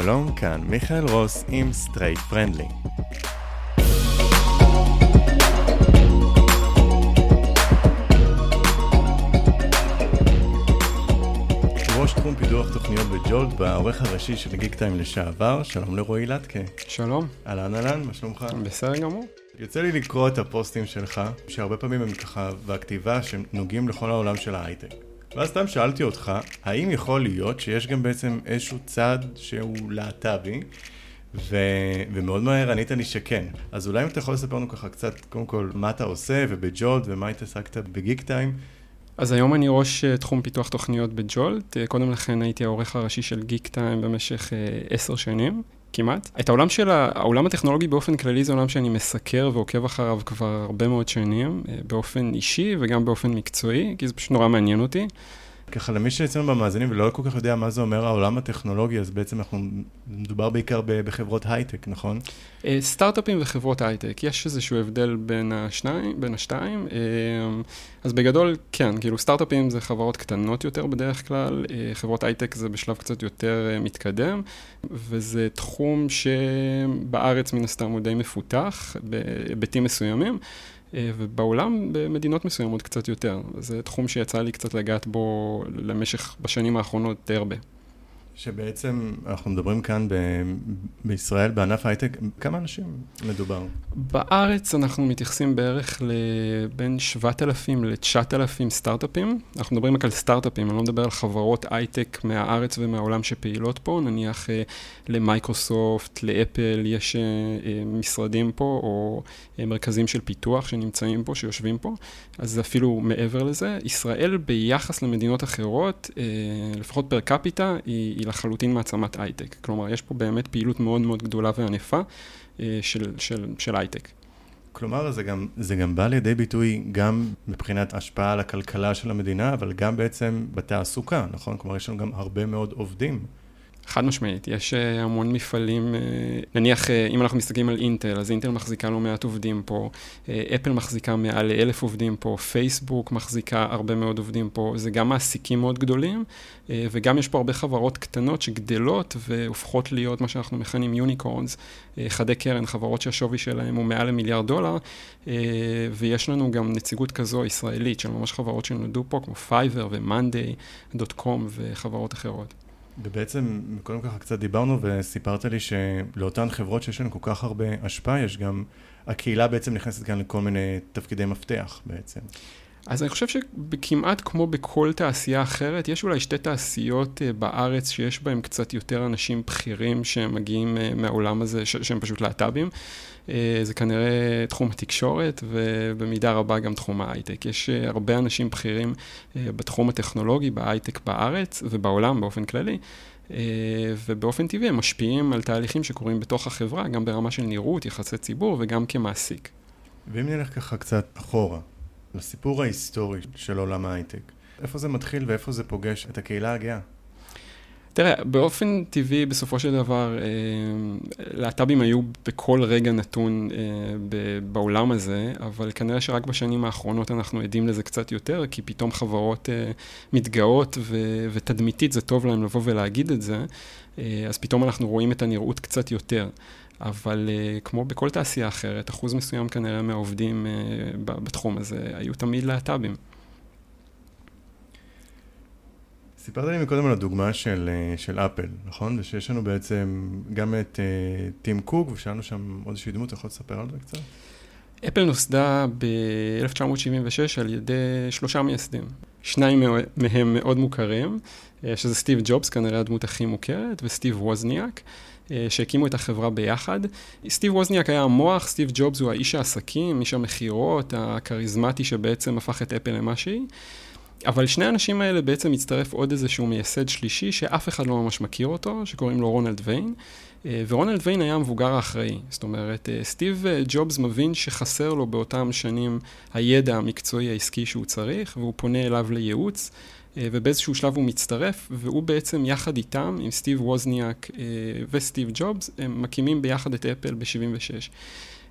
שלום, כאן מיכאל רוס עם Straight Friendly. ראש תחום פיתוח תוכניות בג'ולט, והעורך הראשי של גיקטיים לשעבר, שלום לרועי לטקה. שלום. אהלן אהלן, מה שלומך? בסדר גמור. יוצא לי לקרוא את הפוסטים שלך, שהרבה פעמים הם ככה, והכתיבה, שנוגעים לכל העולם של ההייטק. ואז סתם שאלתי אותך, האם יכול להיות שיש גם בעצם איזשהו צד שהוא להט"בי, ו... ומאוד מהר ענית לי שכן. אז אולי אם אתה יכול לספר לנו ככה קצת, קודם כל, מה אתה עושה ובג'ולט ומה התעסקת בגיק טיים. אז היום אני ראש אה, תחום פיתוח תוכניות בג'ולט. אה, קודם לכן הייתי העורך הראשי של גיק טיים במשך אה, עשר שנים. כמעט. את העולם של העולם הטכנולוגי באופן כללי זה עולם שאני מסקר ועוקב אחריו כבר הרבה מאוד שנים, באופן אישי וגם באופן מקצועי, כי זה פשוט נורא מעניין אותי. ככה למי שאצלנו במאזינים ולא כל כך יודע מה זה אומר העולם הטכנולוגי, אז בעצם אנחנו, מדובר בעיקר בחברות הייטק, נכון? אה, סטארט-אפים וחברות הייטק, יש איזשהו הבדל בין השניים, בין השתיים. אה, אז בגדול, כן, כאילו סטארט-אפים זה חברות קטנות יותר בדרך כלל, אה, חברות הייטק זה בשלב קצת יותר מתקדם, וזה תחום שבארץ מן הסתם הוא די מפותח בהיבטים מסוימים. אה, ובעולם במדינות מסוימות קצת יותר. זה תחום שיצא לי קצת לגעת בו למשך, בשנים האחרונות די הרבה. שבעצם אנחנו מדברים כאן ב- בישראל, בענף ההייטק, כמה אנשים מדובר? בארץ אנחנו מתייחסים בערך לבין 7,000 ל-9,000 סטארט-אפים. אנחנו מדברים רק על סטארט-אפים, אני לא מדבר על חברות הייטק מהארץ ומהעולם שפעילות פה, נניח אה, למייקרוסופט, לאפל, יש אה, אה, משרדים פה, או מרכזים של פיתוח שנמצאים פה, שיושבים פה, אז זה אפילו מעבר לזה. ישראל ביחס למדינות אחרות, לפחות פר קפיטה, היא... לחלוטין מעצמת הייטק. כלומר, יש פה באמת פעילות מאוד מאוד גדולה וענפה אה, של, של, של הייטק. כלומר, זה גם, זה גם בא לידי ביטוי גם מבחינת השפעה על הכלכלה של המדינה, אבל גם בעצם בתעסוקה, נכון? כלומר, יש לנו גם הרבה מאוד עובדים חד משמעית, יש אה, המון מפעלים, אה, נניח אה, אם אנחנו מסתכלים על אינטל, אז אינטל מחזיקה לא מעט עובדים פה, אפל מחזיקה מעל לאלף עובדים פה, פייסבוק מחזיקה הרבה מאוד עובדים פה, זה גם מעסיקים מאוד גדולים, וגם יש פה הרבה חברות קטנות שגדלות והופכות להיות מה שאנחנו מכנים יוניקורנס, חדי קרן, חברות שהשווי שלהם הוא מעל למיליארד דולר, ויש לנו גם נציגות כזו ישראלית של ממש חברות שנולדו פה, כמו דוט קום וחברות אחרות. ובעצם, קודם ככה קצת דיברנו וסיפרת לי שלאותן חברות שיש להן כל כך הרבה השפעה, יש גם, הקהילה בעצם נכנסת כאן לכל מיני תפקידי מפתח בעצם. אז אני חושב שכמעט כמו בכל תעשייה אחרת, יש אולי שתי תעשיות אה, בארץ שיש בהן קצת יותר אנשים בכירים שמגיעים אה, מהעולם הזה, שהם פשוט להט"בים. אה, זה כנראה תחום התקשורת ובמידה רבה גם תחום ההייטק. יש הרבה אנשים בכירים בתחום הטכנולוגי, בהייטק בארץ ובעולם באופן כללי. ובאופן טבעי הם משפיעים על תהליכים שקורים בתוך החברה, גם ברמה של נראות, יחסי ציבור וגם כמעסיק. ואם נלך ככה קצת אחורה, לסיפור ההיסטורי של עולם ההייטק. איפה זה מתחיל ואיפה זה פוגש את הקהילה הגאה? תראה, באופן טבעי, בסופו של דבר, אה, להט"בים היו בכל רגע נתון אה, בעולם הזה, אבל כנראה שרק בשנים האחרונות אנחנו עדים לזה קצת יותר, כי פתאום חברות אה, מתגאות ותדמיתית זה טוב להם לבוא ולהגיד את זה, אז פתאום אנחנו רואים את הנראות קצת יותר. אבל uh, כמו בכל תעשייה אחרת, אחוז מסוים כנראה מהעובדים uh, בתחום הזה היו תמיד להט"בים. סיפרת לי מקודם על הדוגמה של, uh, של אפל, נכון? ושיש לנו בעצם גם את uh, טים קוק, ושאלנו שם עוד איזושהי דמות, אתה יכול לספר על זה קצת? אפל נוסדה ב-1976 על ידי שלושה מייסדים. שניים מהם מאוד מוכרים, שזה סטיב ג'ובס, כנראה הדמות הכי מוכרת, וסטיב ווזניאק. אה, שהקימו את החברה ביחד. סטיב ווזניאק היה המוח, סטיב ג'ובס הוא האיש העסקים, איש המכירות, הכריזמטי שבעצם הפך את אפל למה שהיא. אבל שני האנשים האלה בעצם מצטרף עוד איזשהו מייסד שלישי שאף אחד לא ממש מכיר אותו, שקוראים לו רונלד ויין. אה, ורונלד ויין היה המבוגר האחראי. זאת אומרת, אה, סטיב ג'ובס מבין שחסר לו באותם שנים הידע המקצועי העסקי שהוא צריך, והוא פונה אליו לייעוץ. אה, ובאיזשהו שלב הוא מצטרף, והוא בעצם יחד איתם, עם סטיב ווזניאק אה, וסטיב ג'ובס, הם מקימים ביחד את אפל ב-76.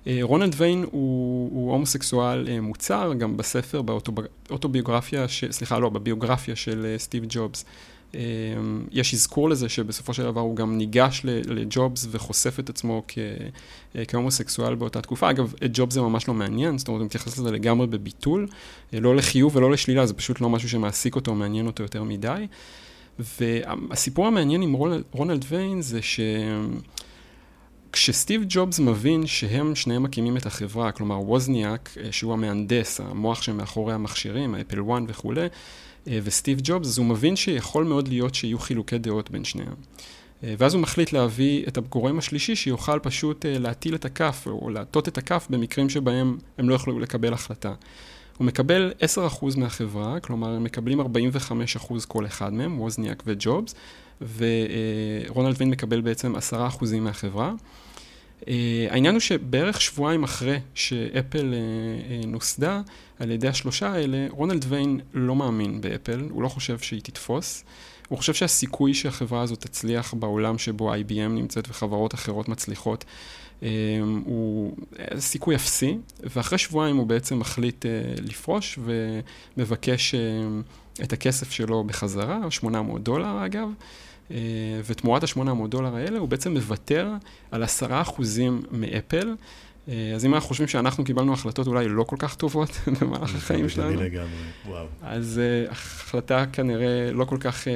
אה, רונלד ויין הוא, הוא הומוסקסואל מוצר, גם בספר, באוטוביוגרפיה, ש, סליחה, לא, בביוגרפיה של סטיב ג'ובס. יש אזכור לזה שבסופו של דבר הוא גם ניגש לג'ובס וחושף את עצמו כהומוסקסואל באותה תקופה. אגב, את ג'ובס זה ממש לא מעניין, זאת אומרת, הוא מתייחס לזה לגמרי בביטול, לא לחיוב ולא לשלילה, זה פשוט לא משהו שמעסיק אותו או מעניין אותו יותר מדי. והסיפור המעניין עם רונלד ויין זה ש... כשסטיב ג'ובס מבין שהם שניהם מקימים את החברה, כלומר ווזניאק, אה, שהוא המהנדס, המוח שמאחורי המכשירים, האפל 1 וכולי, אה, וסטיב ג'ובס, אז הוא מבין שיכול מאוד להיות שיהיו חילוקי דעות בין שניהם. אה, ואז הוא מחליט להביא את הגורם השלישי שיוכל פשוט להטיל את הכף, או להטות את הכף במקרים שבהם הם לא יוכלו לקבל החלטה. הוא מקבל 10% מהחברה, כלומר הם מקבלים 45% כל אחד מהם, ווזניאק וג'ובס, ורונלד וין מקבל בעצם 10% מהחברה. Uh, העניין הוא שבערך שבועיים אחרי שאפל uh, uh, נוסדה על ידי השלושה האלה, רונלד ויין לא מאמין באפל, הוא לא חושב שהיא תתפוס. הוא חושב שהסיכוי שהחברה הזאת תצליח בעולם שבו IBM נמצאת וחברות אחרות מצליחות um, הוא סיכוי אפסי, ואחרי שבועיים הוא בעצם מחליט uh, לפרוש ומבקש uh, את הכסף שלו בחזרה, 800 דולר אגב. ותמורת ה-800 דולר האלה הוא בעצם מוותר על 10% מאפל. אה, אז אם אנחנו חושבים שאנחנו קיבלנו החלטות אולי לא כל כך טובות במהלך החיים שלנו, אז uh, החלטה כנראה לא כל כך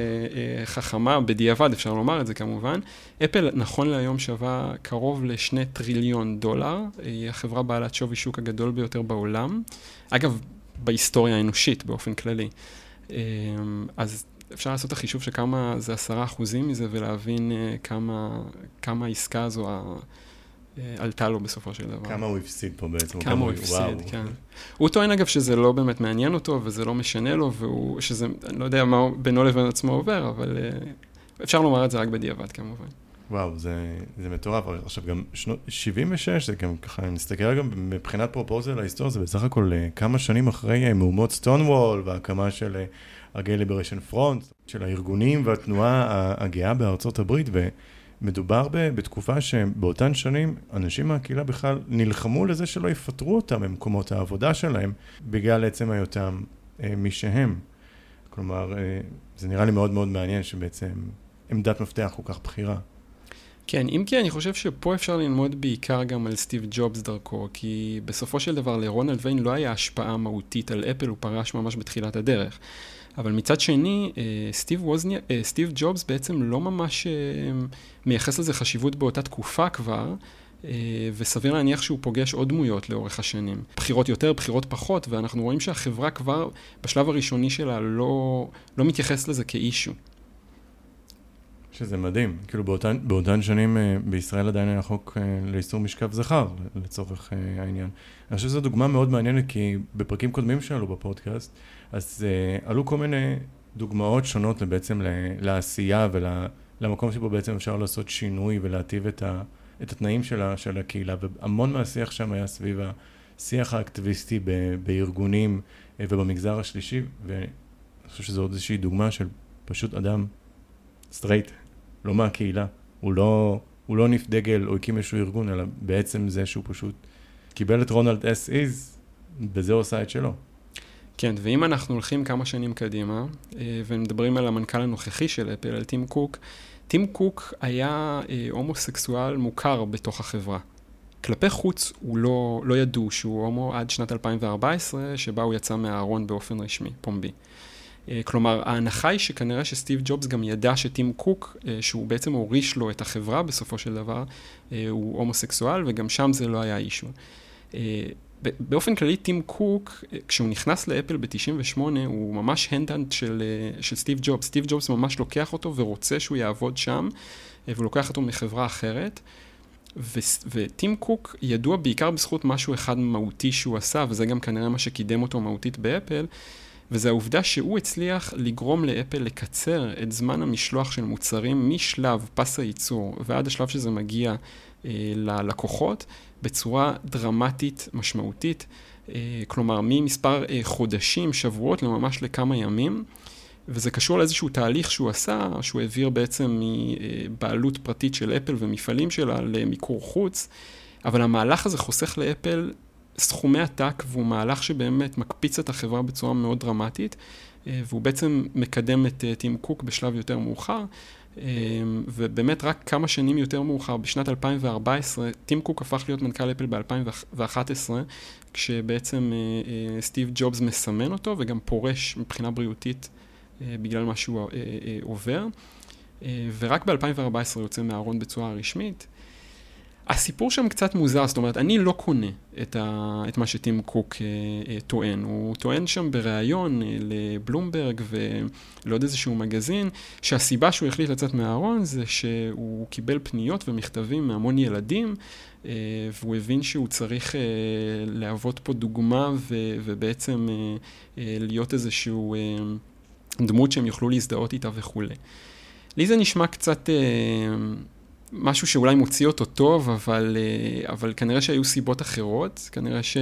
חכמה, בדיעבד אפשר לומר את זה כמובן. אפל נכון להיום שווה קרוב לשני טריליון דולר, היא החברה בעלת שווי שוק הגדול ביותר בעולם. אגב, בהיסטוריה האנושית באופן כללי. אז אפשר לעשות את החישוב של כמה זה עשרה אחוזים מזה ולהבין uh, כמה, כמה העסקה הזו uh, עלתה לו בסופו של דבר. כמה הוא הפסיד פה בעצם. כמה, כמה הוא הפסיד, וואו. כן. הוא טוען אגב שזה לא באמת מעניין אותו וזה לא משנה לו, והוא, שזה, אני לא יודע מה בינו לבין עצמו עובר, אבל אפשר לומר את זה רק בדיעבד כמובן. וואו, זה, זה מטורף. עכשיו גם שנות 76, זה גם ככה, אני מסתכל גם מבחינת פרופורציה להיסטוריה, זה בסך הכל כמה שנים אחרי מהומות סטונוול והקמה של Liberation Front, של הארגונים והתנועה הגאה בארצות הברית, ומדובר בתקופה שבאותן שנים אנשים מהקהילה בכלל נלחמו לזה שלא יפטרו אותם ממקומות העבודה שלהם, בגלל עצם היותם אה, מי שהם. כלומר, אה, זה נראה לי מאוד מאוד מעניין שבעצם עמדת מפתח כל כך בכירה. כן, אם כי אני חושב שפה אפשר ללמוד בעיקר גם על סטיב ג'ובס דרכו, כי בסופו של דבר לרונלד ויין לא היה השפעה מהותית על אפל, הוא פרש ממש בתחילת הדרך. אבל מצד שני, אה, סטיב, ווזניה, אה, סטיב ג'ובס בעצם לא ממש אה, מייחס לזה חשיבות באותה תקופה כבר, וסביר להניח שהוא פוגש עוד דמויות לאורך השנים. בחירות יותר, בחירות פחות, ואנחנו רואים שהחברה כבר בשלב הראשוני שלה לא, לא מתייחס לזה כאישו. שזה מדהים, כאילו באותן, באותן שנים בישראל עדיין היה חוק לאיסור משכב זכר, לצורך העניין. אני חושב שזו דוגמה מאוד מעניינת, כי בפרקים קודמים שלנו בפודקאסט, אז עלו כל מיני דוגמאות שונות בעצם לעשייה ולמקום שבו בעצם אפשר לעשות שינוי ולהטיב את, ה, את התנאים של, של הקהילה, והמון מהשיח שם היה סביב השיח האקטיביסטי ב, בארגונים ובמגזר השלישי, ואני חושב שזו עוד איזושהי דוגמה של פשוט אדם סטרייט, לא מהקהילה, הוא לא, הוא לא הניף דגל או הקים איזשהו ארגון, אלא בעצם זה שהוא פשוט קיבל את רונלד as is, בזה הוא עשה את שלו. כן, ואם אנחנו הולכים כמה שנים קדימה, אה, ומדברים על המנכ"ל הנוכחי של אפל, על טים קוק, טים קוק היה אה, הומוסקסואל מוכר בתוך החברה. כלפי חוץ הוא לא, לא ידעו שהוא הומו עד שנת 2014, שבה הוא יצא מהארון באופן רשמי, פומבי. אה, כלומר, ההנחה היא שכנראה שסטיב ג'ובס גם ידע שטים קוק, שהוא בעצם הוריש לו את החברה בסופו של דבר, הוא הומוסקסואל, וגם שם זה לא היה אישו. באופן כללי, טים קוק, כשהוא נכנס לאפל ב-98, הוא ממש ההנדפיקט של, אה, של סטיב ג'ובס. סטיב ג'ובס ממש לוקח אותו ורוצה שהוא יעבוד שם, אה, והוא לוקח אותו מחברה אחרת. וטים קוק ידוע בעיקר בזכות משהו אחד מהותי שהוא עשה, וזה גם כנראה מה שקידם אותו מהותית באפל, וזה העובדה שהוא הצליח לגרום לאפל לקצר את זמן המשלוח של מוצרים משלב פס הייצור ועד השלב שזה מגיע אה, ללקוחות בצורה דרמטית משמעותית, אה, כלומר ממספר אה, חודשים, שבועות, לממש לכמה ימים. וזה קשור לאיזשהו תהליך שהוא עשה, שהוא העביר בעצם מבעלות פרטית של אפל ומפעלים שלה למיקור חוץ, אבל המהלך הזה חוסך לאפל סכומי עתק, והוא מהלך שבאמת מקפיץ את החברה בצורה מאוד דרמטית, והוא בעצם מקדם את טים קוק בשלב יותר מאוחר. ובאמת רק כמה שנים יותר מאוחר, בשנת 2014, טים קוק הפך להיות מנכ"ל אפל ב-2011, כשבעצם סטיב ג'ובס מסמן אותו וגם פורש מבחינה בריאותית בגלל מה שהוא עובר. ורק ב-2014 הוא יוצא מהארון בצורה רשמית. הסיפור שם קצת מוזר, זאת אומרת, אני לא קונה את, ה, את מה שטים קוק אה, אה, טוען. הוא טוען שם בריאיון אה, לבלומברג ולעוד איזשהו מגזין, שהסיבה שהוא החליט לצאת מהארון זה שהוא קיבל פניות ומכתבים מהמון ילדים, אה, והוא הבין שהוא צריך אה, להוות פה דוגמה ו, ובעצם אה, אה, להיות איזשהו אה, דמות שהם יוכלו להזדהות איתה וכולי. לי זה נשמע קצת... אה, משהו שאולי מוציא אותו טוב, אבל, אה, אבל כנראה שהיו סיבות אחרות, כנראה ש,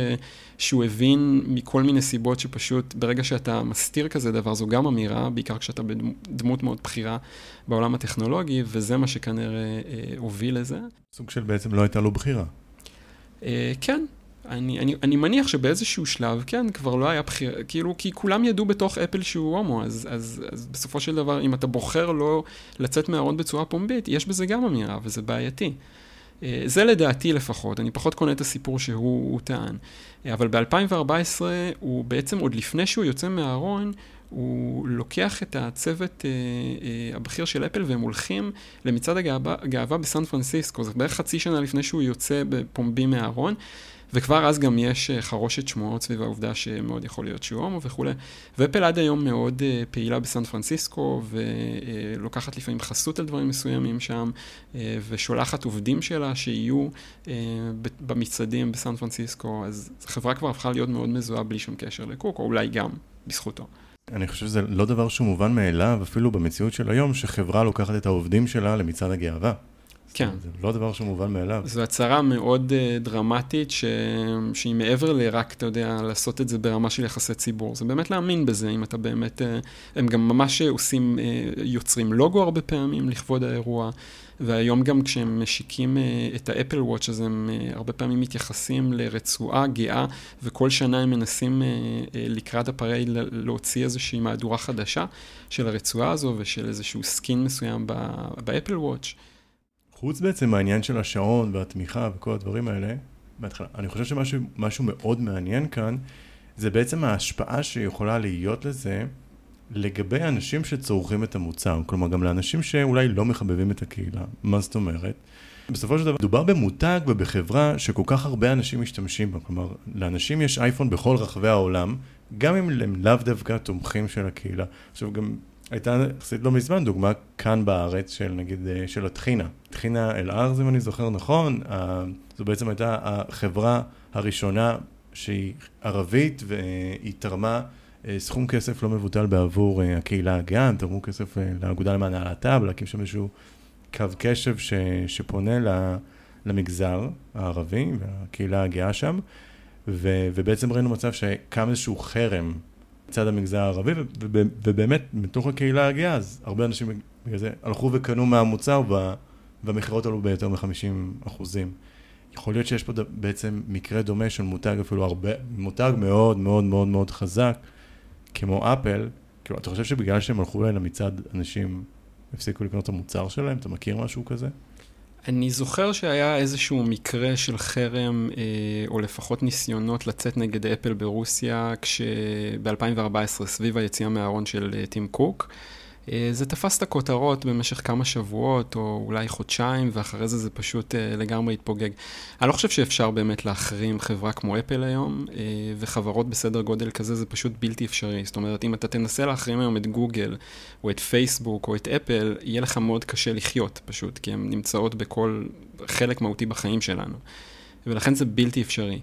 שהוא הבין מכל מיני סיבות שפשוט ברגע שאתה מסתיר כזה דבר זו גם אמירה, בעיקר כשאתה בדמות מאוד בכירה בעולם הטכנולוגי, וזה מה שכנראה אה, הוביל לזה. סוג של בעצם לא הייתה לו בחירה. אה, כן, אני, אני, אני מניח שבאיזשהו שלב, כן, כבר לא היה בחירה, כאילו, כי כולם ידעו בתוך אפל שהוא הומו, אז, אז, אז בסופו של דבר, אם אתה בוחר לא לצאת מהארון בצורה פומבית, יש בזה גם אמירה, וזה בעייתי. אה, זה לדעתי לפחות, אני פחות קונה את הסיפור שהוא טען. אה, אבל ב-2014, הוא בעצם, עוד לפני שהוא יוצא מהארון, הוא לוקח את הצוות אה, אה, הבכיר של אפל והם הולכים למצעד הגאווה בסן פרנסיסקו, זה בערך חצי שנה לפני שהוא יוצא בפומבי מהארון. וכבר אז גם יש אה, חרושת שמועות סביב העובדה שמאוד יכול להיות שהוא הומו וכולי. ואפל עד היום מאוד uh, פעילה בסן פרנסיסקו, ולוקחת לפעמים חסות על דברים מסוימים שם, uh, ושולחת עובדים שלה שיהיו במצעדים בסן פרנסיסקו, אז החברה כבר הפכה להיות מאוד מזוהה בלי שום קשר לקוק, או אולי גם בזכותו. אני חושב שזה לא דבר שהוא מובן מאליו, אפילו במציאות של היום, שחברה לוקחת את העובדים שלה למצעד הגאווה. כן. זה לא דבר שמובן מאליו. זו הצהרה מאוד uh, דרמטית, ש... שהיא מעבר לרק, אתה יודע, לעשות את זה ברמה של יחסי ציבור. זה באמת להאמין בזה, אם אתה באמת... Uh, הם גם ממש עושים, uh, יוצרים לוגו הרבה פעמים לכבוד האירוע, והיום גם כשהם משיקים uh, את האפל וואץ', אז הם uh, הרבה פעמים מתייחסים לרצועה גאה, וכל שנה הם מנסים uh, uh, לקראת ה pride להוציא איזושהי מהדורה חדשה של הרצועה הזו ושל איזשהו skin מסוים באפל ווצ'. חוץ בעצם מהעניין של השעון והתמיכה וכל הדברים האלה, בהתחלה, אני חושב שמשהו מאוד מעניין כאן, זה בעצם ההשפעה שיכולה להיות לזה לגבי אנשים שצורכים את המוצר, כלומר גם לאנשים שאולי לא מחבבים את הקהילה. מה זאת אומרת? בסופו של דבר, מדובר במותג ובחברה שכל כך הרבה אנשים משתמשים בה, כלומר, לאנשים יש אייפון בכל רחבי העולם, גם אם הם לאו דווקא תומכים של הקהילה. עכשיו גם הייתה יחסית לא מזמן דוגמה כאן בארץ של נגיד, אה, של הטחינה. טחינה אל-ארז, אם אני זוכר נכון, זו בעצם הייתה החברה הראשונה שהיא ערבית והיא תרמה אה, סכום כסף לא מבוטל בעבור אה, הקהילה הגאה, הם תרמו כסף לאגודה למען הלהט"ב, להקים שם איזשהו קו קשב ש, שפונה למגזר הערבי והקהילה הגאה שם, ו, ובעצם ראינו מצב שקם איזשהו חרם מצד המגזר הערבי, ובאמת, מתוך הקהילה הגאה, אז הרבה אנשים בגלל זה הלכו וקנו מהמוצר, והמכירות עלו ביותר מ-50 אחוזים. יכול להיות שיש פה בעצם מקרה דומה של מותג אפילו הרבה, מותג מאוד מאוד מאוד מאוד חזק, כמו אפל, כאילו, אתה חושב שבגלל שהם הלכו אליהם למצעד, אנשים הפסיקו לקנות את המוצר שלהם? אתה מכיר משהו כזה? אני זוכר שהיה איזשהו מקרה של חרם, אה, או לפחות ניסיונות לצאת נגד אפל ברוסיה, כשב-2014, סביב היציאה מהארון של אה, טים קוק, זה תפס את הכותרות במשך כמה שבועות, או אולי חודשיים, ואחרי זה זה פשוט אה, לגמרי התפוגג. אני לא חושב שאפשר באמת להחרים חברה כמו אפל היום, אה, וחברות בסדר גודל כזה זה פשוט בלתי אפשרי. זאת אומרת, אם אתה תנסה להחרים היום את גוגל, או את פייסבוק, או את אפל, יהיה לך מאוד קשה לחיות פשוט, כי הן נמצאות בכל חלק מהותי בחיים שלנו. ולכן זה בלתי אפשרי.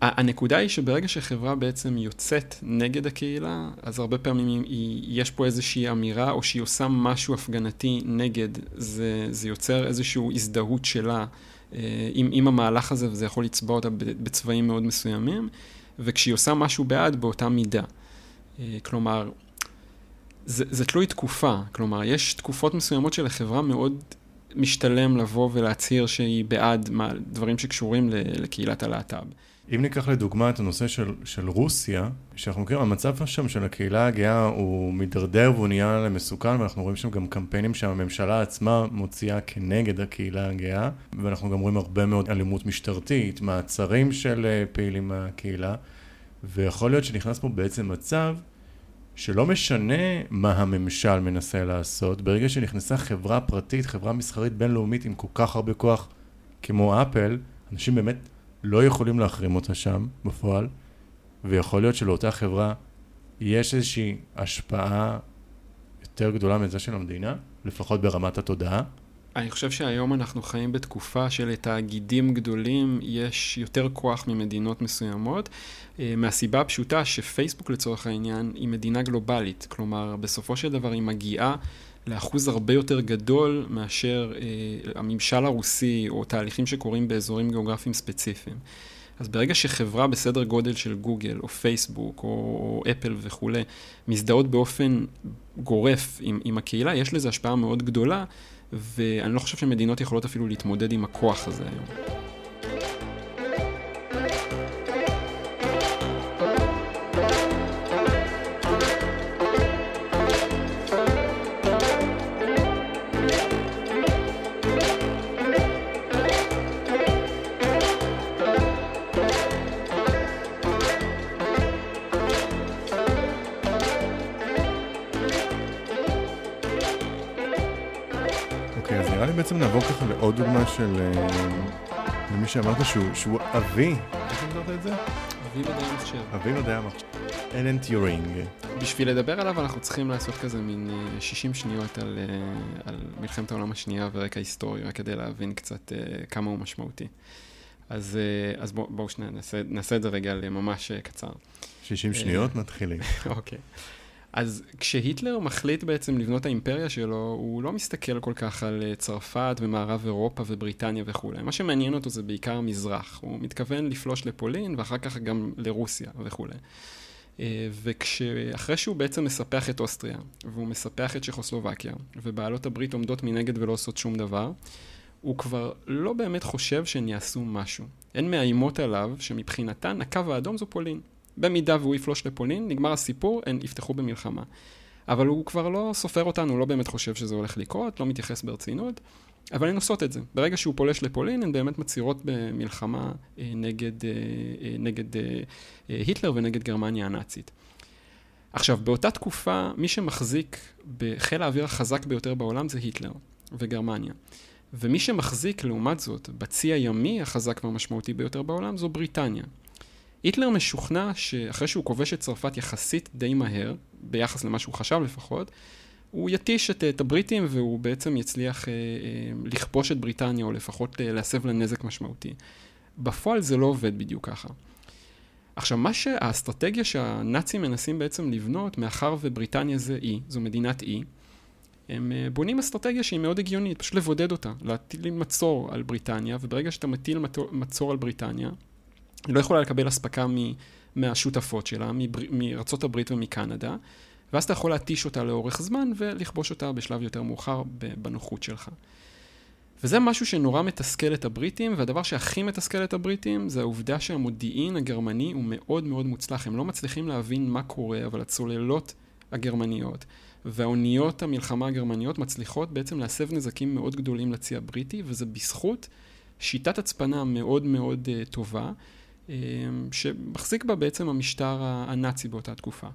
הנקודה היא שברגע שחברה בעצם יוצאת נגד הקהילה, אז הרבה פעמים היא, יש פה איזושהי אמירה, או שהיא עושה משהו הפגנתי נגד, זה, זה יוצר איזושהי הזדהות שלה אה, עם, עם המהלך הזה, וזה יכול לצבוע אותה בצבעים מאוד מסוימים, וכשהיא עושה משהו בעד, באותה מידה. אה, כלומר, זה, זה תלוי תקופה, כלומר, יש תקופות מסוימות שלחברה מאוד משתלם לבוא ולהצהיר שהיא בעד מה, דברים שקשורים לקהילת הלהט"ב. אם ניקח לדוגמה את הנושא של, של רוסיה, שאנחנו מכירים, המצב שם של הקהילה הגאה הוא מידרדר והוא נהיה למסוכן, ואנחנו רואים שם גם קמפיינים שהממשלה עצמה מוציאה כנגד הקהילה הגאה, ואנחנו גם רואים הרבה מאוד אלימות משטרתית, מעצרים של אה, פעילים מהקהילה, ויכול להיות שנכנס פה בעצם מצב שלא משנה מה הממשל מנסה לעשות, ברגע שנכנסה חברה פרטית, חברה מסחרית בינלאומית עם כל כך הרבה כוח כמו אפל, אנשים באמת לא יכולים להחרים אותה שם בפועל, ויכול להיות שלאותה חברה יש איזושהי השפעה יותר גדולה מזה של המדינה, לפחות ברמת התודעה. אני חושב שהיום אנחנו חיים בתקופה שלתאגידים גדולים יש יותר כוח ממדינות מסוימות, אה, מהסיבה הפשוטה שפייסבוק לצורך העניין היא מדינה גלובלית. כלומר, בסופו של דבר היא מגיעה לאחוז הרבה יותר גדול מאשר אה, הממשל הרוסי או תהליכים שקורים באזורים גיאוגרפיים ספציפיים. אז ברגע שחברה בסדר גודל של גוגל או פייסבוק או, או אפל וכולי מזדהות באופן גורף עם, עם הקהילה, יש לזה השפעה מאוד גדולה, ואני לא חושב שמדינות יכולות אפילו להתמודד עם הכוח הזה היום. לעוד דוגמה של למי שאמרת שהוא, שהוא אבי, איך אמרת את זה? אבי מדעי המחשב. אבי מדעי המחשב. אלן טיורינג. בשביל לדבר עליו אנחנו צריכים לעשות כזה מין 60 שניות על, על מלחמת העולם השנייה ורקע היסטורי, רק כדי להבין קצת כמה הוא משמעותי. אז, אז בואו בוא שנייה נעשה, נעשה את זה רגע לממש קצר. 60 שניות מתחילים. אוקיי. אז כשהיטלר מחליט בעצם לבנות האימפריה שלו, הוא לא מסתכל כל כך על אה, צרפת ומערב אירופה ובריטניה וכולי. מה שמעניין אותו זה בעיקר המזרח. הוא מתכוון לפלוש לפולין ואחר כך גם לרוסיה וכולי. אה, וכשאחרי שהוא בעצם מספח את אוסטריה, והוא מספח את צ'כוסלובקיה, ובעלות הברית עומדות מנגד ולא עושות שום דבר, הוא כבר לא באמת חושב שהן יעשו משהו. הן מאיימות עליו שמבחינתן הקו האדום זו פולין. במידה והוא יפלוש לפולין, נגמר הסיפור, הן יפתחו במלחמה. אבל הוא כבר לא סופר אותנו, לא באמת חושב שזה הולך לקרות, לא מתייחס ברצינות, אבל הן עושות את זה. ברגע שהוא פולש לפולין, הן באמת מצהירות במלחמה אה, נגד, אה, אה, נגד היטלר ונגד גרמניה הנאצית. עכשיו, באותה תקופה, מי שמחזיק בחיל האוויר החזק ביותר בעולם זה היטלר וגרמניה. ומי שמחזיק, לעומת זאת, בצי הימי החזק והמשמעותי ביותר בעולם זו בריטניה. היטלר משוכנע שאחרי שהוא כובש את צרפת יחסית די מהר, ביחס למה שהוא חשב לפחות, הוא יתיש את, את הבריטים והוא בעצם יצליח אה, אה, לכבוש את בריטניה, או לפחות אה, להסב לה נזק משמעותי. בפועל זה לא עובד בדיוק ככה. עכשיו, מה שהאסטרטגיה שהנאצים מנסים בעצם לבנות, מאחר ובריטניה זה אי, זו מדינת אי, הם אה, בונים אסטרטגיה שהיא מאוד הגיונית, פשוט לבודד אותה, להטיל מצור על בריטניה, וברגע שאתה מטיל מצור על בריטניה, היא לא יכולה לקבל אספקה מהשותפות שלה, מארצות הברית ומקנדה, ואז אתה יכול להתיש אותה לאורך זמן ולכבוש אותה בשלב יותר מאוחר בנוחות שלך. וזה משהו שנורא מתסכל את הבריטים, והדבר שהכי מתסכל את הבריטים זה העובדה שהמודיעין הגרמני הוא מאוד מאוד מוצלח. הם לא מצליחים להבין מה קורה, אבל הצוללות הגרמניות והאוניות המלחמה הגרמניות מצליחות בעצם להסב נזקים מאוד גדולים לצי הבריטי, וזה בזכות שיטת הצפנה מאוד מאוד uh, טובה. אמ, שמחזיק בה בעצם המשטר הנאצי באותה תקופה.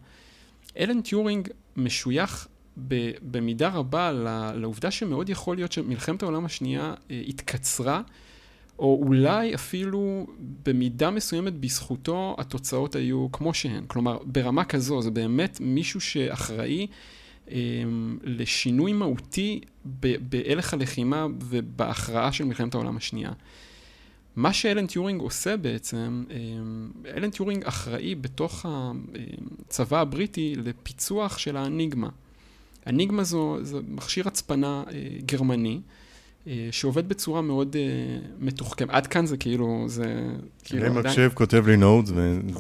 אלן טיורינג משוייך במידה רבה לעובדה שמאוד יכול להיות שמלחמת העולם השנייה אה, התקצרה, או אולי אפילו במידה מסוימת בזכותו התוצאות היו כמו שהן. כלומר, ברמה כזו, זה באמת מישהו שאחראי אמ, לשינוי מהותי בהלך הלחימה ובהכרעה של מלחמת העולם השנייה. מה שאלן טיורינג עושה בעצם, אמ, אלן טיורינג אחראי בתוך הצבא הבריטי לפיצוח של האניגמה. אניגמה זו, זה מכשיר הצפנה אה, גרמני, אה, שעובד בצורה מאוד אה, מתוחכמת. עד כאן זה כאילו, זה כאילו... אני מקשיב, כותב לי נוטס,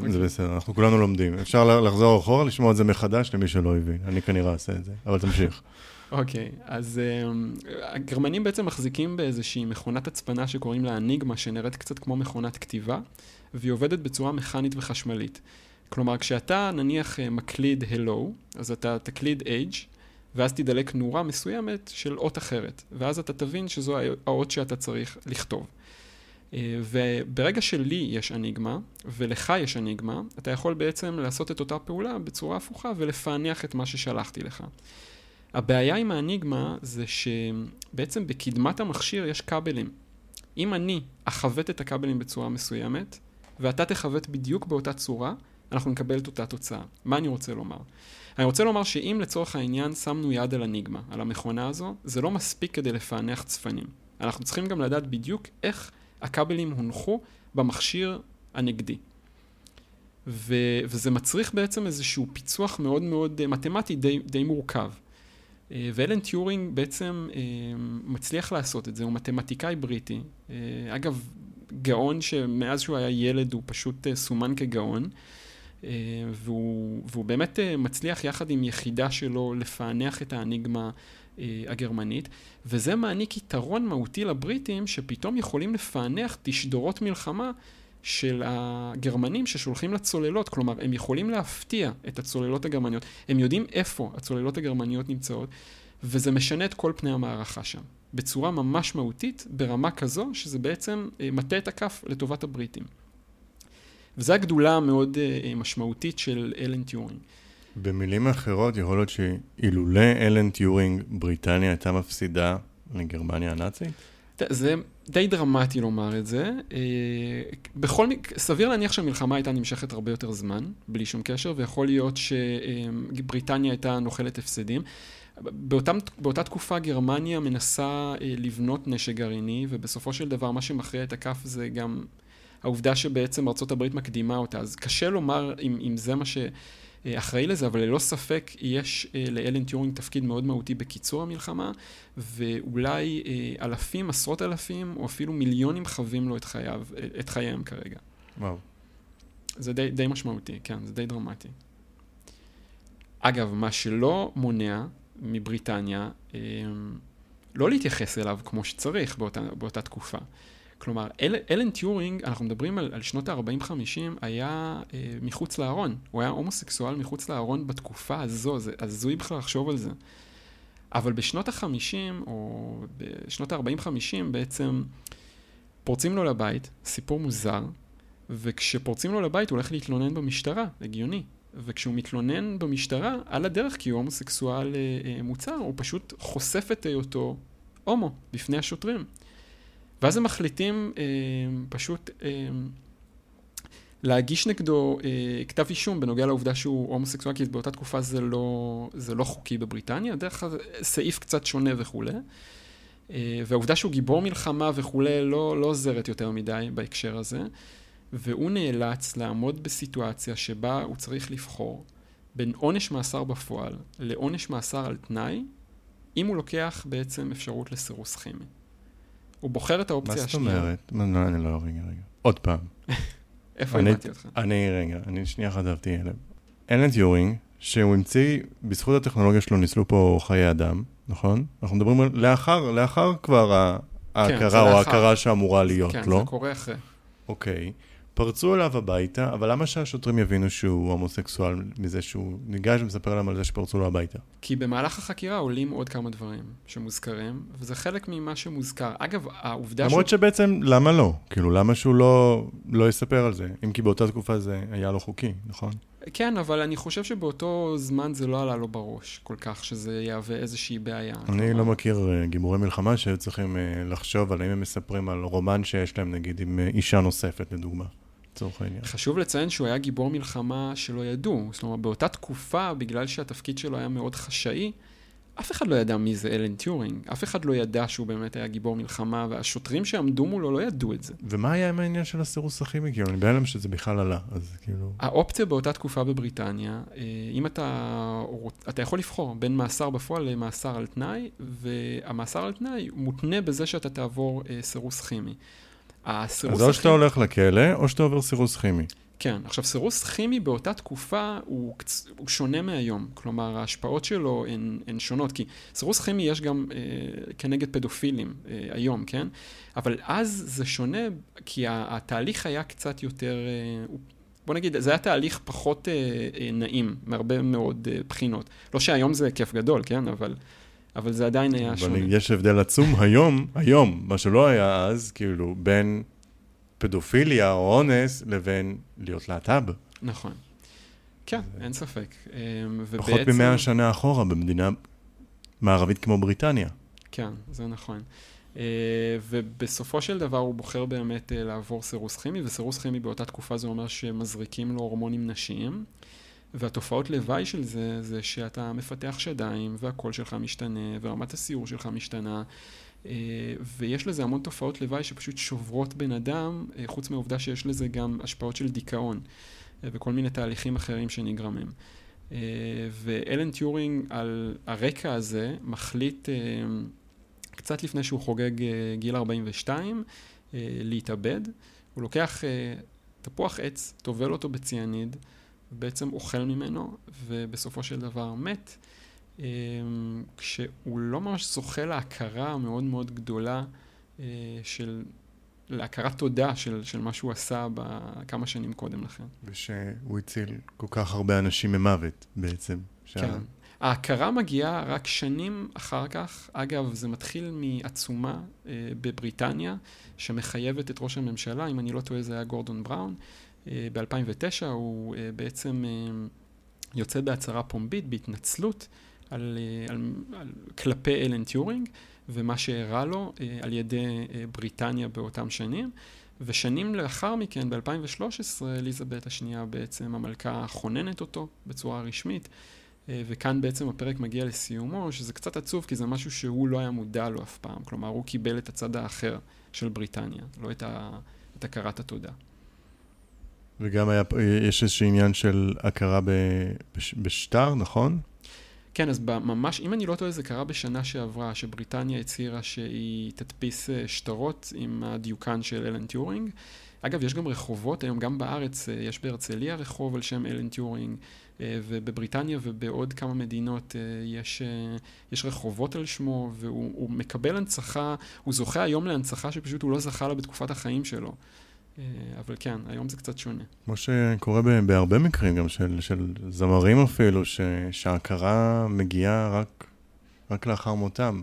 וזה בסדר, אנחנו כולנו לומדים. אפשר לחזור אחורה, לשמוע את זה מחדש למי שלא הבין. אני כנראה אעשה את זה, אבל תמשיך. אוקיי, אז um, הגרמנים בעצם מחזיקים באיזושהי מכונת הצפנה שקוראים לה אניגמה, שנראית קצת כמו מכונת כתיבה, והיא עובדת בצורה מכנית וחשמלית. כלומר, כשאתה נניח אה, מקליד Hello, אז אתה תקליד Age, ואז תדלק נורה מסוימת של אות אחרת, ואז אתה תבין שזו האות שאתה צריך לכתוב. אה, וברגע שלי יש אניגמה, ולך יש אניגמה, אתה יכול בעצם לעשות את אותה פעולה בצורה הפוכה ולפענח את מה ששלחתי לך. הבעיה עם האניגמה זה שבעצם בקדמת המכשיר יש כבלים. אם אני אכוות את הכבלים בצורה מסוימת, ואתה תכוות בדיוק באותה צורה, אנחנו נקבל את אותה תוצאה. מה אני רוצה לומר? אני רוצה לומר שאם לצורך העניין שמנו יד על אניגמה, על המכונה הזו, זה לא מספיק כדי לפענח צפנים. אנחנו צריכים גם לדעת בדיוק איך הכבלים הונחו במכשיר הנגדי. ו- וזה מצריך בעצם איזשהו פיצוח מאוד מאוד uh, מתמטי די, די מורכב. Uh, ואלן טיורינג בעצם uh, מצליח לעשות את זה, הוא מתמטיקאי בריטי. Uh, אגב, גאון שמאז שהוא היה ילד הוא פשוט סומן כגאון. והוא, והוא באמת מצליח יחד עם יחידה שלו לפענח את האניגמה אה, הגרמנית, וזה מעניק יתרון מהותי לבריטים שפתאום יכולים לפענח תשדורות מלחמה של הגרמנים ששולחים לצוללות, כלומר הם יכולים להפתיע את הצוללות הגרמניות, הם יודעים איפה הצוללות הגרמניות נמצאות, וזה משנה את כל פני המערכה שם, בצורה ממש מהותית, ברמה כזו שזה בעצם אה, מטה את הכף לטובת הבריטים. וזו הגדולה המאוד אה, משמעותית של אלן טיורינג. במילים אחרות, יכול להיות שאילולא אלן טיורינג, בריטניה הייתה מפסידה לגרמניה הנאצית? זה די דרמטי לומר את זה. אה, בכל מקרה, סביר להניח שהמלחמה הייתה נמשכת הרבה יותר זמן, בלי שום קשר, ויכול להיות שבריטניה הייתה נוחלת הפסדים. באותם, באותה תקופה גרמניה מנסה אה, לבנות נשק גרעיני, ובסופו של דבר מה שמכריע את הכף זה גם העובדה שבעצם ארה"ב מקדימה אותה. אז קשה לומר אם, אם זה מה ש... אה, אחראי לזה, אבל ללא ספק יש אה, לאלן טיורינג תפקיד מאוד מהותי בקיצור המלחמה, ואולי אה, אלפים, עשרות אלפים, או אפילו מיליונים חווים לו את, חייו, את חייהם כרגע. וואו. זה די, די משמעותי, כן, זה די דרמטי. אגב, מה שלא מונע מבריטניה לא להתייחס אליו כמו שצריך באותה, באותה תקופה. כלומר, אל, אלן טיורינג, אנחנו מדברים על, על שנות ה-40-50, היה אה, מחוץ לארון. הוא היה הומוסקסואל מחוץ לארון בתקופה הזו, זה הזוי בכלל לחשוב על זה. אבל בשנות ה-50, או בשנות ה-40-50, בעצם פורצים לו לבית, סיפור מוזר, וכשפורצים לו לבית הוא הולך להתלונן במשטרה, הגיוני. וכשהוא מתלונן במשטרה, על הדרך, כי הוא הומוסקסואל אה, אה, מוצר, הוא פשוט חושף את היותו הומו בפני השוטרים. ואז הם מחליטים אה, פשוט אה, להגיש נגדו אה, כתב אישום בנוגע לעובדה שהוא הומוסקסואל, כי באותה תקופה זה לא, זה לא חוקי בבריטניה, דרך סעיף קצת שונה וכולי. אה, והעובדה שהוא גיבור מלחמה וכולי לא, לא עוזרת יותר מדי בהקשר הזה. והוא נאלץ לעמוד בסיטואציה שבה הוא צריך לבחור בין עונש מאסר בפועל לעונש מאסר על תנאי, אם הוא לוקח בעצם אפשרות לסירוס כימי. הוא בוחר את האופציה השנייה. מה זאת אומרת? לא, אני לא, רגע, רגע. עוד פעם. איפה הבנתי אותך? אני, רגע, אני שנייה חזרתי אליו. אלן טיורינג, שהוא המציא, בזכות הטכנולוגיה שלו ניסלו פה חיי אדם, נכון? אנחנו מדברים על לאחר, לאחר כבר כן, ההכרה או ההכרה שאמורה להיות, לא? כן, זה קורה אחרי. אוקיי. פרצו אליו הביתה, אבל למה שהשוטרים יבינו שהוא הומוסקסואל מזה שהוא ניגש ומספר להם על זה שפרצו לו הביתה? כי במהלך החקירה עולים עוד כמה דברים שמוזכרים, וזה חלק ממה שמוזכר. אגב, העובדה למרות שהוא... שבעצם, למה לא? כאילו, למה שהוא לא, לא יספר על זה? אם כי באותה תקופה זה היה לא חוקי, נכון? כן, אבל אני חושב שבאותו זמן זה לא עלה לו בראש כל כך, שזה יהווה איזושהי בעיה. אני לא מכיר אה, גיבורי מלחמה שהיו צריכים אה, לחשוב על האם הם מספרים על רומן שיש להם, נגיד, עם אה, אישה נוספת, לדוגמה. לצורך העניין. חשוב לציין שהוא היה גיבור מלחמה שלא ידעו. זאת אומרת, באותה תקופה, בגלל שהתפקיד שלו היה מאוד חשאי, אף אחד לא ידע מי זה אלן טיורינג. אף אחד לא ידע שהוא באמת היה גיבור מלחמה, והשוטרים שעמדו מולו לא ידעו את זה. ומה היה עם העניין של הסירוס הכימי? כאילו, אני בהלם שזה בכלל עלה, אז כאילו... האופציה באותה תקופה בבריטניה, אה, אם אתה... אתה יכול לבחור בין מאסר בפועל למאסר על תנאי, והמאסר על תנאי מותנה בזה שאתה תעבור אה, סירוס כימי. הסירוס. אז או שאתה הולך לכלא, או שאתה עובר סירוס כימי. כן, עכשיו סירוס כימי באותה תקופה הוא, הוא שונה מהיום, כלומר ההשפעות שלו הן, הן שונות, כי סירוס כימי יש גם אה, כנגד פדופילים אה, היום, כן? אבל אז זה שונה, כי התהליך היה קצת יותר, אה, בוא נגיד, זה היה תהליך פחות אה, אה, נעים, מהרבה מאוד אה, בחינות. לא שהיום זה כיף גדול, כן? אבל, אבל זה עדיין היה אבל שונה. אבל יש הבדל עצום היום, היום, מה שלא היה אז, כאילו, בין... פדופיליה או אונס לבין להיות להט"ב. נכון. כן, אין ספק. אמ, פחות ממאה שנה אחורה במדינה מערבית כמו בריטניה. כן, זה נכון. Uh, ובסופו של דבר הוא בוחר באמת uh, לעבור סירוס כימי, וסירוס כימי באותה תקופה זה אומר שמזריקים לו הורמונים נשיים, והתופעות לוואי של זה, זה שאתה מפתח שדיים, והקול שלך משתנה, ורמת הסיור שלך משתנה, אה, ויש לזה המון תופעות לוואי שפשוט שוברות בן אדם, אה, חוץ מהעובדה שיש לזה גם השפעות של דיכאון אה, וכל מיני תהליכים אחרים שנגרמים. ואלן טיורינג על הרקע הזה מחליט קצת לפני שהוא חוגג גיל 42 להתאבד. הוא לוקח תפוח עץ, טובל אותו בציאניד, בעצם אוכל ממנו, ובסופו של דבר מת. אמ, כשהוא לא ממש זוכה להכרה המאוד מאוד גדולה אה, של, להכרת תודה של, של מה שהוא עשה בכמה שנים קודם לכן. ושהוא הציל כל כך הרבה אנשים ממוות בעצם. שה... כן. ההכרה מגיעה רק שנים אחר כך. אגב, זה מתחיל מעצומה אה, בבריטניה, שמחייבת את ראש הממשלה, אם אני לא טועה זה היה גורדון בראון. אה, ב-2009 הוא אה, בעצם אה, יוצא בהצהרה פומבית, בהתנצלות, על, על, על, כלפי אלן טיורינג, ומה שאירע לו על ידי בריטניה באותם שנים. ושנים לאחר מכן, ב-2013, אליזבת השנייה בעצם המלכה חוננת אותו בצורה רשמית, וכאן בעצם הפרק מגיע לסיומו, שזה קצת עצוב, כי זה משהו שהוא לא היה מודע לו אף פעם. כלומר, הוא קיבל את הצד האחר של בריטניה, לא את, ה, את הכרת התודה. וגם היה, יש איזשהו עניין של הכרה בשטר, נכון? כן, אז ממש, אם אני לא טועה, זה קרה בשנה שעברה, שבריטניה הצהירה שהיא תדפיס אה, שטרות עם הדיוקן של אלן טיורינג. אגב, יש גם רחובות, היום גם בארץ, אה, יש בהרצליה רחוב על שם אלן טיורינג, אה, ובבריטניה ובעוד כמה מדינות יש, יש רחובות על שמו, והוא מקבל הנצחה, הוא זוכה היום להנצחה שפשוט הוא לא זכה לה בתקופת החיים שלו. אה, אבל כן, היום זה קצת שונה. כמו שקורה בהרבה מקרים, גם של, של זמרים אפילו, ש, שההכרה מגיעה רק, רק לאחר מותם.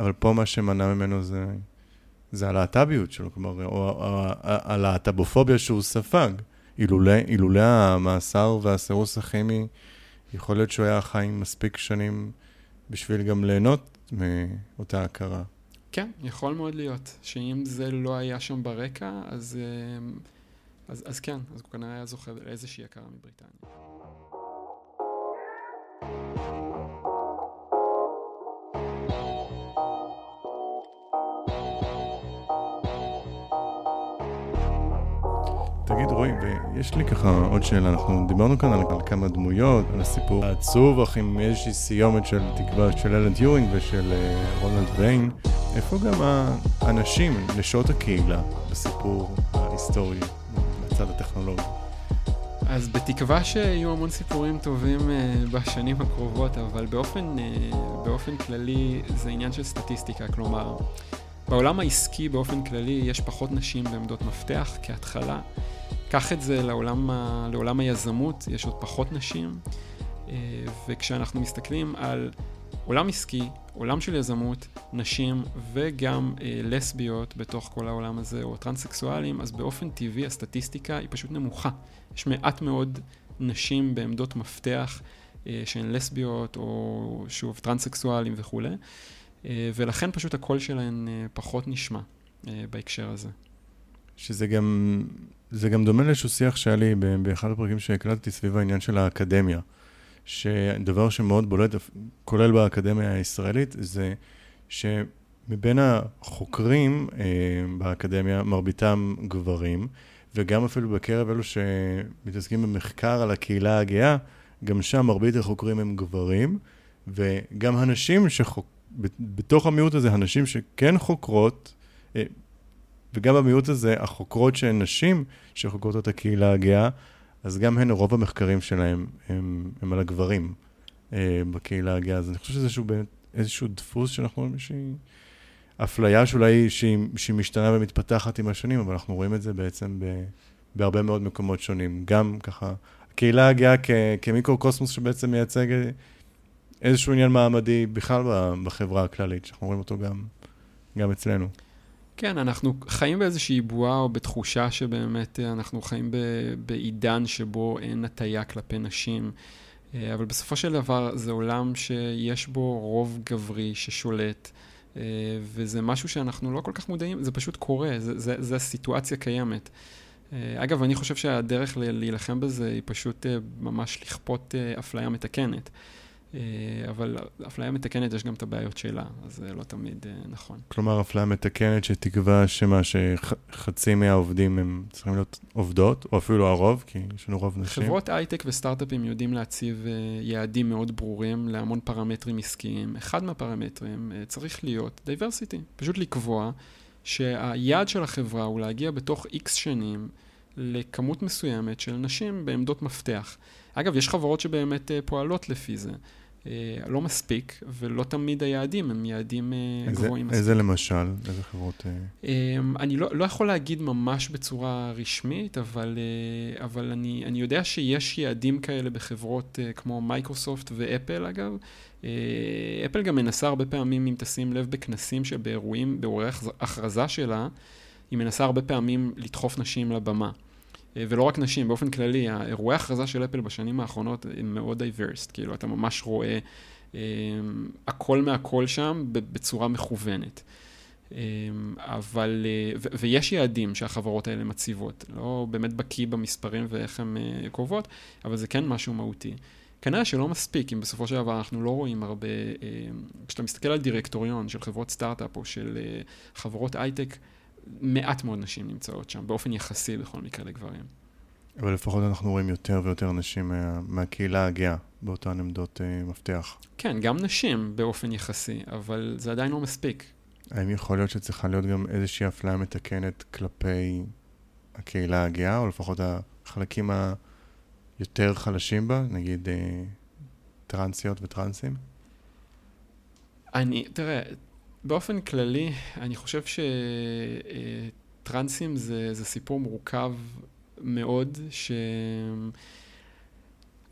אבל פה מה שמנע ממנו זה, זה הלהט"ביות שלו, כלומר, או הלהט"בופוביה שהוא ספג. אילולא, אילולא המאסר והסירוס הכימי, יכול להיות שהוא היה חי מספיק שנים בשביל גם ליהנות מאותה הכרה. כן, יכול מאוד להיות, שאם זה לא היה שם ברקע, אז, אה, אז, אז כן, אז הוא כנראה היה זוכה לאיזושהי הכרה מבריטניה. תגיד רועי, ויש לי ככה עוד שאלה, אנחנו דיברנו כאן על, על כמה דמויות, על הסיפור העצוב, אך עם איזושהי סיומת של תקווה של אלן טיורינג ושל uh, רונלד ויין. איפה גם האנשים, נשות הקהילה, בסיפור ההיסטורי, בצד הטכנולוגי? אז בתקווה שיהיו המון סיפורים טובים uh, בשנים הקרובות, אבל באופן, uh, באופן כללי זה עניין של סטטיסטיקה, כלומר, בעולם העסקי באופן כללי יש פחות נשים בעמדות מפתח כהתחלה. קח את זה לעולם, ה, לעולם היזמות, יש עוד פחות נשים, uh, וכשאנחנו מסתכלים על עולם עסקי, עולם של יזמות, נשים וגם אה, לסביות בתוך כל העולם הזה, או טרנסקסואלים, אז באופן טבעי הסטטיסטיקה היא פשוט נמוכה. יש מעט מאוד נשים בעמדות מפתח אה, שהן לסביות, או שוב טרנסקסואלים וכולי, אה, ולכן פשוט הקול שלהן אה, פחות נשמע אה, בהקשר הזה. שזה גם, זה גם דומה לאיזשהו שיח שהיה לי באחד הפרקים שהקלטתי סביב העניין של האקדמיה. שדבר שמאוד בולט, כולל באקדמיה הישראלית, זה שמבין החוקרים אה, באקדמיה, מרביתם גברים, וגם אפילו בקרב אלו שמתעסקים במחקר על הקהילה הגאה, גם שם מרבית החוקרים הם גברים, וגם הנשים שחוק... בתוך המיעוט הזה, הנשים שכן חוקרות, אה, וגם במיעוט הזה, החוקרות שהן נשים, שחוקרות את הקהילה הגאה, אז גם הן, רוב המחקרים שלהם הם, הם על הגברים אה, בקהילה הגאה. אז אני חושב שזה איזשהו, איזשהו דפוס שאנחנו רואים שהיא אפליה שאולי שהיא, שהיא משתנה ומתפתחת עם השנים, אבל אנחנו רואים את זה בעצם ב, בהרבה מאוד מקומות שונים. גם ככה, הקהילה הגאה כמיקרו-קוסמוס שבעצם מייצג איזשהו עניין מעמדי בכלל בחברה הכללית, שאנחנו רואים אותו גם, גם אצלנו. כן, אנחנו חיים באיזושהי בועה או בתחושה שבאמת אה, אנחנו חיים ב, בעידן שבו אין הטיה כלפי נשים, אה, אבל בסופו של דבר זה עולם שיש בו רוב גברי ששולט, אה, וזה משהו שאנחנו לא כל כך מודעים, זה פשוט קורה, זה הסיטואציה קיימת. אגב, אני חושב שהדרך להילחם בזה היא פשוט ממש לכפות אפליה מתקנת. אה, אבל אפליה מתקנת יש גם את הבעיות שלה, אז זה לא תמיד אה, נכון. כלומר, אפליה מתקנת שתקבע שמה, שחצי מהעובדים הם צריכים להיות עובדות, או אפילו הרוב, כי יש לנו רוב נשים. חברות הייטק וסטארט-אפים יודעים להציב אה, יעדים מאוד ברורים להמון פרמטרים עסקיים. אחד מהפרמטרים צריך להיות diversity, פשוט לקבוע שהיעד של החברה הוא להגיע בתוך איקס שנים לכמות מסוימת של נשים בעמדות מפתח. אגב, יש חברות שבאמת פועלות לפי זה. אה, לא מספיק, ולא תמיד היעדים הם יעדים אה, איזה, גבוהים מספיק. איזה למשל? איזה חברות? אה? אני לא, לא יכול להגיד ממש בצורה רשמית, אבל, אבל אני, אני יודע שיש יעדים כאלה בחברות כמו מייקרוסופט ואפל, אגב. אפל גם מנסה הרבה פעמים, אם תשים לב, בכנסים שבאירועים, באירועי הכרזה שלה, היא מנסה הרבה פעמים לדחוף נשים לבמה. אה, ולא רק נשים, באופן כללי, האירועי ההכרזה של אפל בשנים האחרונות הם מאוד diverse, כאילו, אתה ממש רואה um, הכל מהכל שם בצורה מכוונת. Um, אבל, uh, ו- ויש יעדים שהחברות האלה מציבות, לא באמת בקיא במספרים ואיך הן uh, קובעות, אבל זה כן משהו מהותי. כנראה שלא מספיק, אם בסופו של דבר אנחנו לא רואים הרבה, uh, כשאתה מסתכל על דירקטוריון של חברות סטארט-אפ או של uh, חברות הייטק, מעט מאוד נשים נמצאות שם, באופן יחסי בכל מקרה לגברים. אבל לפחות אנחנו רואים יותר ויותר נשים מה, מהקהילה הגאה באותן עמדות אה, מפתח. כן, גם נשים באופן יחסי, אבל זה עדיין לא מספיק. האם יכול להיות שצריכה להיות גם איזושהי אפליה מתקנת כלפי הקהילה הגאה, או לפחות החלקים היותר חלשים בה, נגיד אה, טרנסיות וטרנסים? אני, תראה, באופן כללי, אני חושב שטרנסים זה, זה סיפור מורכב מאוד, ש...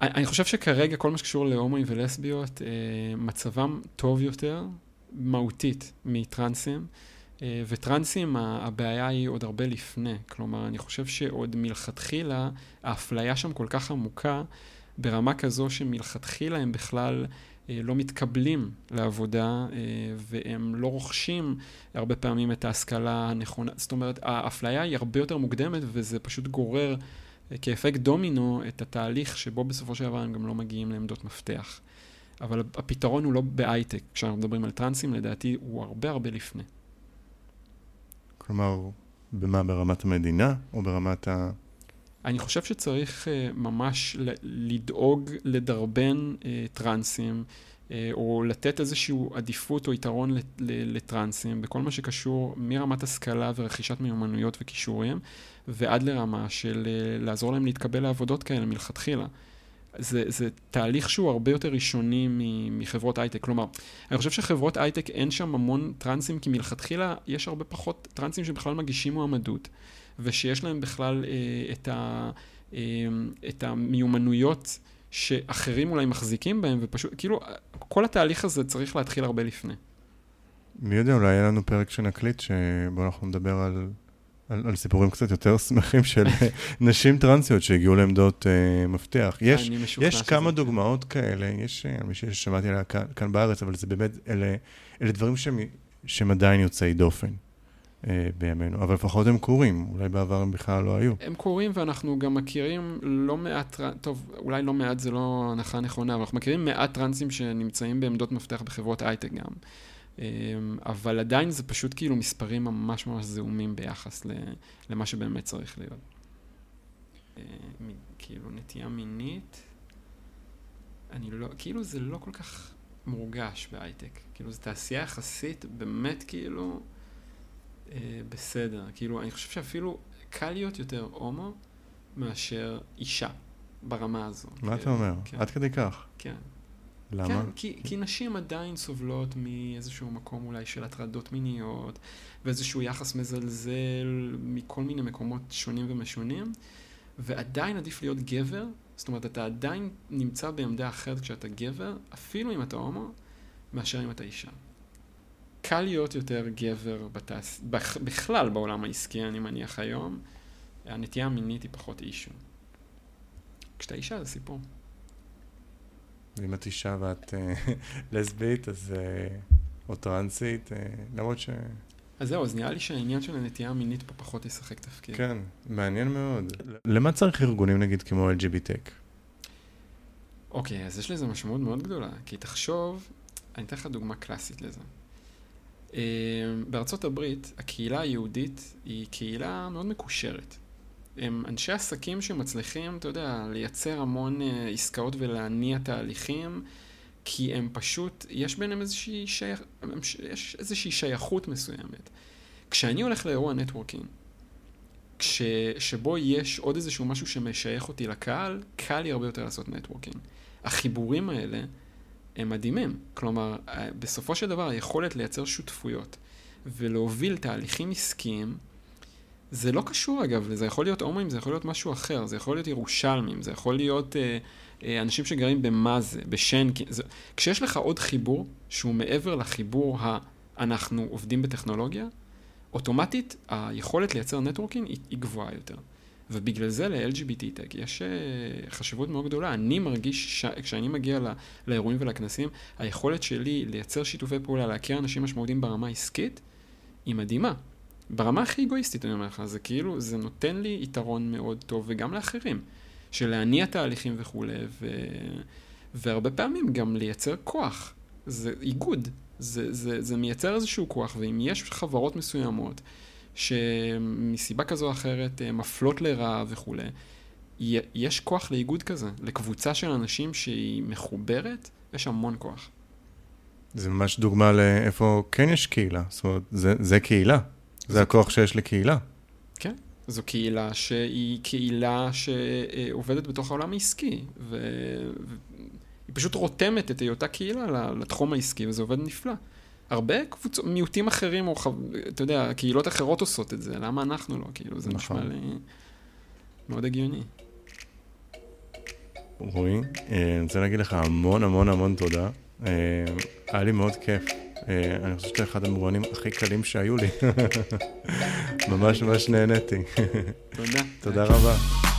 אני חושב שכרגע כל מה שקשור להומואים ולסביות, אה, מצבם טוב יותר, מהותית, מטרנסים. אה, וטרנסים, הבעיה היא עוד הרבה לפני. כלומר, אני חושב שעוד מלכתחילה, האפליה שם כל כך עמוקה, ברמה כזו שמלכתחילה הם בכלל אה, לא מתקבלים לעבודה אה, והם לא רוכשים הרבה פעמים את ההשכלה הנכונה. זאת אומרת, האפליה היא הרבה יותר מוקדמת וזה פשוט גורר אה, כאפקט דומינו את התהליך שבו בסופו של דבר הם גם לא מגיעים לעמדות מפתח. אבל הפתרון הוא לא בהייטק. כשאנחנו מדברים על טרנסים, לדעתי הוא הרבה הרבה לפני. כלומר, במה? ברמת המדינה או ברמת ה... אני חושב שצריך uh, ממש לדאוג לדרבן uh, טרנסים, uh, או לתת איזושהי עדיפות או יתרון לטרנסים בכל מה שקשור מרמת השכלה ורכישת מיומנויות וכישורים, ועד לרמה של לעזור להם להתקבל לעבודות כאלה מלכתחילה. זה, זה תהליך שהוא הרבה יותר ראשוני מחברות הייטק. כלומר, אני חושב שחברות הייטק אין שם המון טרנסים, כי מלכתחילה יש הרבה פחות טרנסים שבכלל מגישים מועמדות. ושיש להם בכלל אה, את, ה, אה, את המיומנויות שאחרים אולי מחזיקים בהם, ופשוט, כאילו, כל התהליך הזה צריך להתחיל הרבה לפני. מי יודע, אולי יהיה לנו פרק שנקליט, שבו אנחנו נדבר על, על, על סיפורים קצת יותר שמחים של נשים טרנסיות שהגיעו לעמדות uh, מפתח. יש, יש כמה דוגמאות כאלה, יש, אה, מי ששמעתי עליה כאן, כאן בארץ, אבל זה באמת, אלה, אלה דברים שהם, שהם עדיין יוצאי דופן. אה, בימינו, אבל לפחות הם קורים, אולי בעבר הם בכלל לא היו. הם קורים ואנחנו גם מכירים לא מעט, טוב, אולי לא מעט זה לא הנחה נכונה, אבל אנחנו מכירים מעט טרנסים שנמצאים בעמדות מפתח בחברות הייטק גם. אה, אבל עדיין זה פשוט כאילו מספרים ממש ממש זעומים ביחס למה שבאמת צריך להיות. אה, כאילו נטייה מינית, אני לא, כאילו זה לא כל כך מורגש בהייטק. כאילו זו תעשייה יחסית באמת כאילו... אה, בסדר. כאילו, אני חושב שאפילו קל להיות יותר הומו מאשר אישה, ברמה הזו. מה אתה כאילו, אומר? כן. עד כדי כך. כן. למה? כן, כי, כי נשים עדיין סובלות מאיזשהו מקום אולי של הטרדות מיניות, ואיזשהו יחס מזלזל מכל מיני מקומות שונים ומשונים, ועדיין עדיף להיות גבר, זאת אומרת, אתה עדיין נמצא בעמדה אחרת כשאתה גבר, אפילו אם אתה הומו, מאשר אם אתה אישה. קל להיות יותר גבר בתעש... בכ- בכלל בעולם העסקי, אני מניח היום, הנטייה המינית היא פחות אישו. כשאתה אישה זה סיפור. אם את אישה ואת אה, לסבית, אז... אה, או טרנסית, אה, למרות ש... אז זהו, אז נראה לי שהעניין של הנטייה המינית פה פחות ישחק תפקיד. כן, מעניין מאוד. למה צריך ארגונים נגיד כמו LGBTech? אוקיי, אז יש לזה משמעות מאוד גדולה, כי תחשוב, אני אתן לך דוגמה קלאסית לזה. אה, בארצות הברית, הקהילה היהודית היא קהילה מאוד מקושרת. הם אנשי עסקים שמצליחים, אתה יודע, לייצר המון אה, עסקאות ולהניע תהליכים, כי הם פשוט, יש ביניהם איזושהי, שייך, יש איזושהי שייכות מסוימת. כשאני הולך לאירוע נטוורקינג, כש, שבו יש עוד איזשהו משהו שמשייך אותי לקהל, קל לי הרבה יותר לעשות networking. החיבורים האלה הם מדהימים. כלומר, אה, בסופו של דבר, היכולת לייצר שותפויות ולהוביל תהליכים עסקיים, זה לא קשור אגב, זה יכול להיות הומואים, זה יכול להיות משהו אחר, זה יכול להיות ירושלמים, זה יכול להיות אה, אה, אנשים שגרים במאזה, בשנקין. זה... כשיש לך עוד חיבור שהוא מעבר לחיבור ה... אנחנו עובדים בטכנולוגיה, אוטומטית היכולת לייצר נטוורקינג היא, היא גבוהה יותר. ובגלל זה ל-LGBT טק יש אה, חשיבות מאוד גדולה. אני מרגיש, ש... כשאני מגיע לא... לאירועים ולכנסים, היכולת שלי לייצר שיתופי פעולה, להכיר אנשים משמעותיים ברמה העסקית, היא מדהימה. ברמה הכי אגואיסטית, אני אומר לך, זה כאילו, זה נותן לי יתרון מאוד טוב, וגם לאחרים, של להניע תהליכים וכולי, ו... והרבה פעמים גם לייצר כוח. זה איגוד, זה, זה, זה מייצר איזשהו כוח, ואם יש חברות מסוימות שמסיבה כזו או אחרת אה, מפלות לרעה וכולי, יש כוח לאיגוד כזה, לקבוצה של אנשים שהיא מחוברת, יש המון כוח. זה ממש דוגמה לאיפה כן יש קהילה. זאת אומרת, זה, זה קהילה. זה הכוח שיש לקהילה. זו קהילה שהיא קהילה שעובדת בתוך העולם העסקי, והיא פשוט רותמת את היותה קהילה לתחום העסקי, וזה עובד נפלא. הרבה קבוצות, מיעוטים אחרים, או חו... אתה יודע, קהילות אחרות עושות את זה, למה אנחנו לא? כאילו, זה נכון. נשמע לי מאוד הגיוני. רועי, אה, אני רוצה להגיד לך המון המון המון תודה. אה, היה לי מאוד כיף. אה, אני חושב שאתה אחד המרואיינים הכי קלים שהיו לי. ממש ממש נהניתי. תודה. תודה רבה.